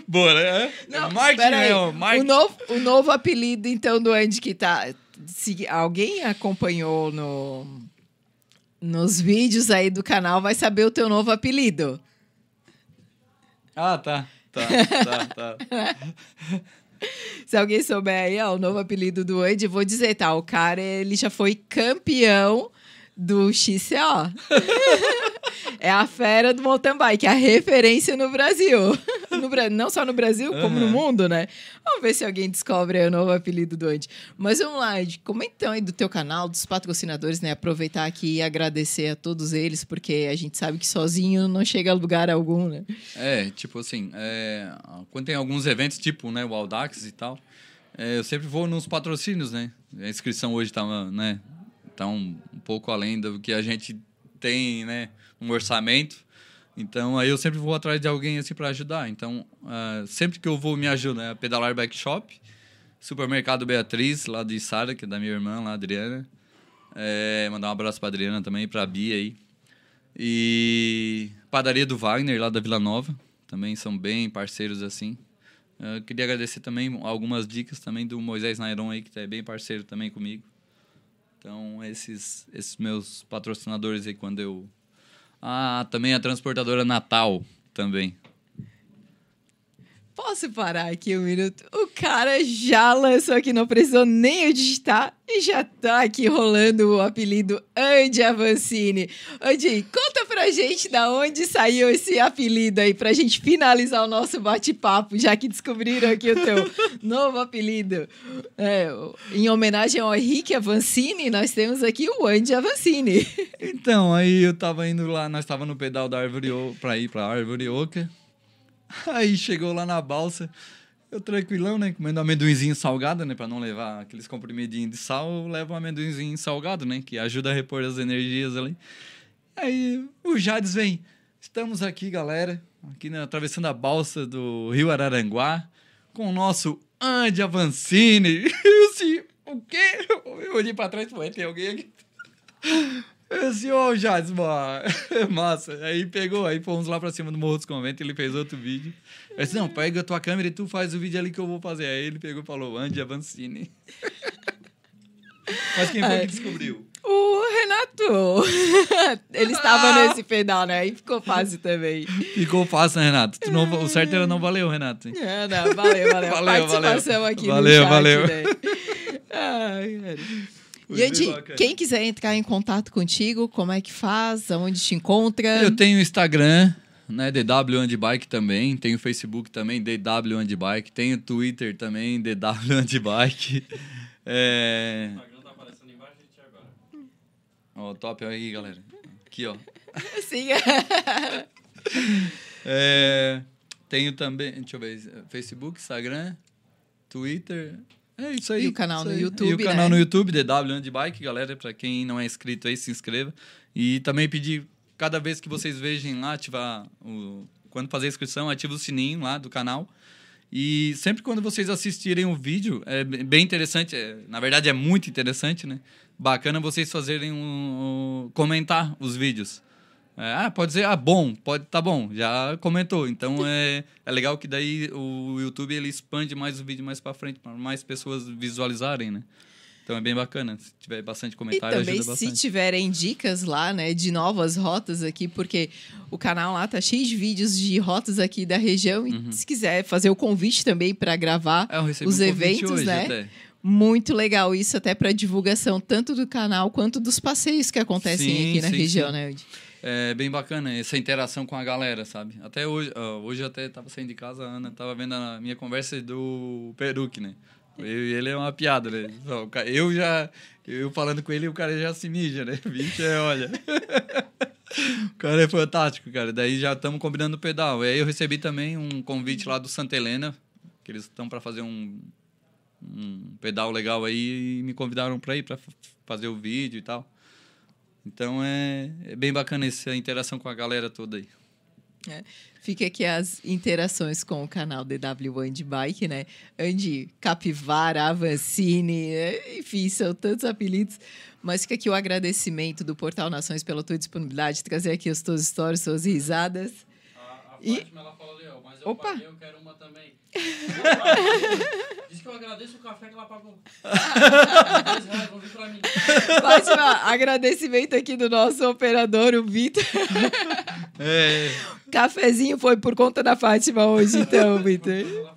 Boa, né? Não, Martin, né? O novo, o novo apelido, então, do Andy que tá. Se alguém acompanhou no, nos vídeos aí do canal, vai saber o teu novo apelido. Ah, tá. Tá, tá, tá. Se alguém souber aí, ó, o novo apelido do Andy, vou dizer, tá? O cara, ele já foi campeão do XCO. é a fera do mountain bike, a referência no Brasil. No, não só no Brasil, como uhum. no mundo, né? Vamos ver se alguém descobre o novo apelido do Andy. Mas vamos lá, Andy, comenta então aí do teu canal, dos patrocinadores, né? Aproveitar aqui e agradecer a todos eles, porque a gente sabe que sozinho não chega a lugar algum, né? É, tipo assim, é, quando tem alguns eventos, tipo né, o Audax e tal, é, eu sempre vou nos patrocínios, né? A inscrição hoje tá, né, tá um, um pouco além do que a gente tem, né? Um orçamento. Então, aí eu sempre vou atrás de alguém assim para ajudar. Então, uh, sempre que eu vou me ajudar, né? Pedalar Bike Shop, Supermercado Beatriz, lá de Sara, que é da minha irmã, lá, Adriana. É, mandar um abraço para Adriana também, para Bia aí. E Padaria do Wagner, lá da Vila Nova. Também são bem parceiros assim. Eu queria agradecer também algumas dicas também do Moisés Nairon aí, que é bem parceiro também comigo. Então, esses, esses meus patrocinadores aí, quando eu ah, também a transportadora Natal também. Posso parar aqui um minuto? O cara já lançou aqui, não precisou nem eu digitar e já tá aqui rolando o apelido Andy Avancini. Andy, conta pra gente da onde saiu esse apelido aí, pra gente finalizar o nosso bate-papo, já que descobriram aqui o teu novo apelido. É, em homenagem ao Henrique Avancini, nós temos aqui o Andy Avancini. Então, aí eu tava indo lá, nós tava no pedal da Árvore pra ir pra Árvore Oca. Aí chegou lá na balsa, eu tranquilão, né? Comendo amendoinzinho salgado, né? Pra não levar aqueles comprimidinhos de sal, eu levo um amendoinzinho salgado, né? Que ajuda a repor as energias ali. Aí o Jades vem. Estamos aqui, galera, aqui na, atravessando a balsa do Rio Araranguá, com o nosso Andy Avancini. Eu assim, o quê? Eu olhei pra trás e falei, tem alguém aqui? Assim, ô, oh, Jades. Massa. Aí pegou, aí fomos lá pra cima do Morro dos Conventos, ele fez outro vídeo. Eu disse, não, pega a tua câmera e tu faz o vídeo ali que eu vou fazer. Aí ele pegou e falou, Andy Avancini. Mas quem foi que descobriu? O Renato. Ele estava ah! nesse pedal, né? Aí ficou fácil também. Ficou fácil, né, Renato? Tu não, o certo era não valeu, Renato. É, não, valeu, valeu. valeu Participação valeu. aqui valeu, no chat, valeu. Né? Ai, e Andy, quem quiser entrar em contato contigo, como é que faz? Aonde te encontra? Eu tenho Instagram, né? DW Handbike também. Tenho Facebook também, DW Handbike. Tenho Twitter também, DW Handbike. é... O Instagram tá aparecendo embaixo de ti agora. Ó, top aí, galera. Aqui, ó. Sim. é... Tenho também, deixa eu ver, Facebook, Instagram, Twitter, é isso aí. E o canal no. YouTube. E o canal né? no YouTube, DW Handbike, galera. Para quem não é inscrito aí, se inscreva. E também pedir, cada vez que vocês vejam lá, ativar o. Quando fazer a inscrição, ativa o sininho lá do canal. E sempre quando vocês assistirem o vídeo, é bem interessante, é, na verdade é muito interessante, né? Bacana vocês fazerem um, um comentar os vídeos. É, ah, pode dizer, ah, bom, pode, tá bom, já comentou. Então é, é legal que daí o YouTube ele expande mais o vídeo mais para frente, para mais pessoas visualizarem, né? Então é bem bacana. Se tiver bastante E comentário, também, ajuda se bastante. tiverem dicas lá, né, de novas rotas aqui, porque o canal lá tá cheio de vídeos de rotas aqui da região. E se quiser fazer o convite também para gravar É, os um eventos, hoje né? até. Muito legal isso, até para divulgação tanto do canal quanto dos passeios que acontecem Sim, aqui na sim, região, sim. né? É bem bacana essa interação com a galera, sabe? Até hoje, ó, hoje até tava saindo de casa, a Ana tava vendo a minha conversa do Peruque, né? Eu ele é uma piada, né? Eu já, eu falando com ele, o cara já se mija, né? Vixe, é, olha. O cara é fantástico, cara. Daí já estamos combinando o pedal. E aí eu recebi também um convite lá do Santa Helena, que eles estão para fazer um, um pedal legal aí e me convidaram para ir para fazer o vídeo e tal. Então é, é bem bacana essa interação com a galera toda aí. Fica aqui as interações com o canal DW Andy Bike, né? Andy Capivara, Avancini, né? enfim, são tantos apelidos. Mas fica aqui o agradecimento do Portal Nações pela tua disponibilidade de trazer aqui as tuas histórias, suas risadas. A, E- Fátima, ela fala ali, ó, mas eu Opa. paguei, eu quero uma também. Diz que eu agradeço o café que ela pagou. Fátima, agradecimento aqui do nosso operador, o Vitor. É, Cafezinho foi por conta da Fátima hoje, então, Vitor. Eu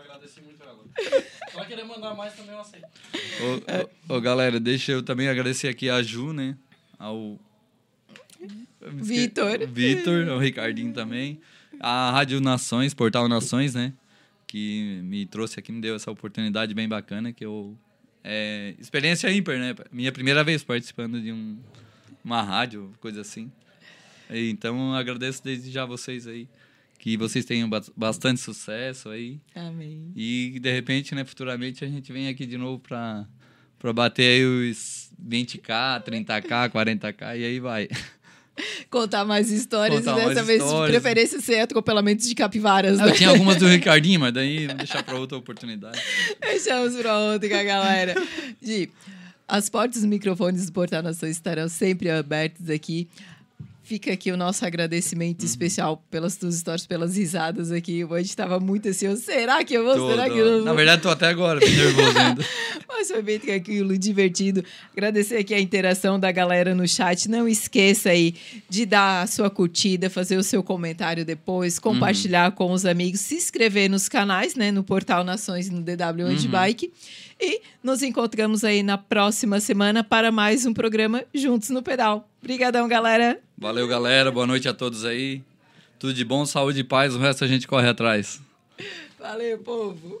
agradeci muito ela. Se ela querer mandar mais também, eu aceito. Ô, ô, ô, galera, deixa eu também agradecer aqui a Ju, né? Ao. Vitor. Vitor, ao Ricardinho também. A Rádio Nações, Portal Nações, né? Que me trouxe aqui, me deu essa oportunidade bem bacana, que eu. É, experiência ímpar, né? Minha primeira vez participando de um, uma rádio, coisa assim. Então, agradeço desde já vocês aí. Que vocês tenham ba- bastante sucesso aí. Amém. E de repente, né, futuramente a gente vem aqui de novo pra, pra bater aí os 20k, 30k, 40k e aí vai. Contar mais histórias Contar e dessa vez, de histórias. preferência, ser atropelamentos de capivaras, né? Eu tinha algumas do Ricardinho, mas daí vamos deixar pra outra oportunidade. Deixamos pra outra, galera. Gi, as portas dos microfones do Portal Nação estarão sempre abertas aqui. Fica aqui o nosso agradecimento Uhum. especial pelas tuas histórias, pelas risadas aqui. O Andy estava muito ansioso. Será que eu vou? Será Todo- que eu vou? Na verdade, tô até agora bem nervoso ainda. Mas foi bem tranquilo, divertido. Agradecer aqui a interação da galera no chat. Não esqueça aí de dar a sua curtida, fazer o seu comentário depois, compartilhar com os amigos, se inscrever nos canais, né? No Portal Nações e no DW Onde Bike. E nos encontramos aí na próxima semana para mais um programa Juntos no Pedal. Obrigadão, galera. Valeu, galera. Boa noite a todos aí. Tudo de bom, saúde e paz. O resto a gente corre atrás. Valeu, povo.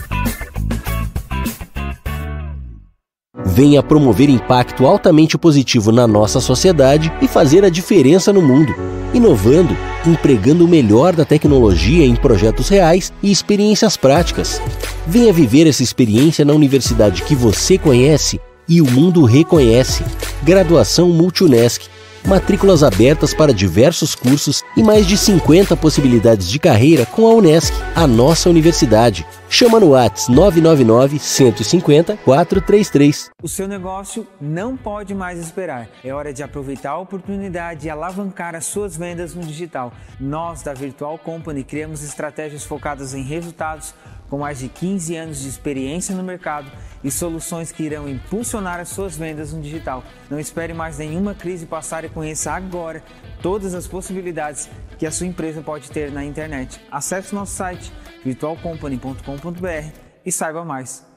Venha promover impacto altamente positivo na nossa sociedade e fazer a diferença no mundo. Inovando, empregando o melhor da tecnologia em projetos reais e experiências práticas. Venha viver essa experiência na universidade que você conhece e o mundo reconhece. Graduação Multunesc. Matrículas abertas para diversos cursos e mais de 50 possibilidades de carreira com a Unesc, a nossa universidade. Chama no Whats 999 150 433. O seu negócio não pode mais esperar. É hora de aproveitar a oportunidade e alavancar as suas vendas no digital. Nós, da Virtual Company, criamos estratégias focadas em resultados com mais de 15 anos de experiência no mercado e soluções que irão impulsionar as suas vendas no digital. Não espere mais nenhuma crise passar e conheça agora todas as possibilidades que a sua empresa pode ter na internet. Acesse nosso site virtualcompany.com.br e saiba mais.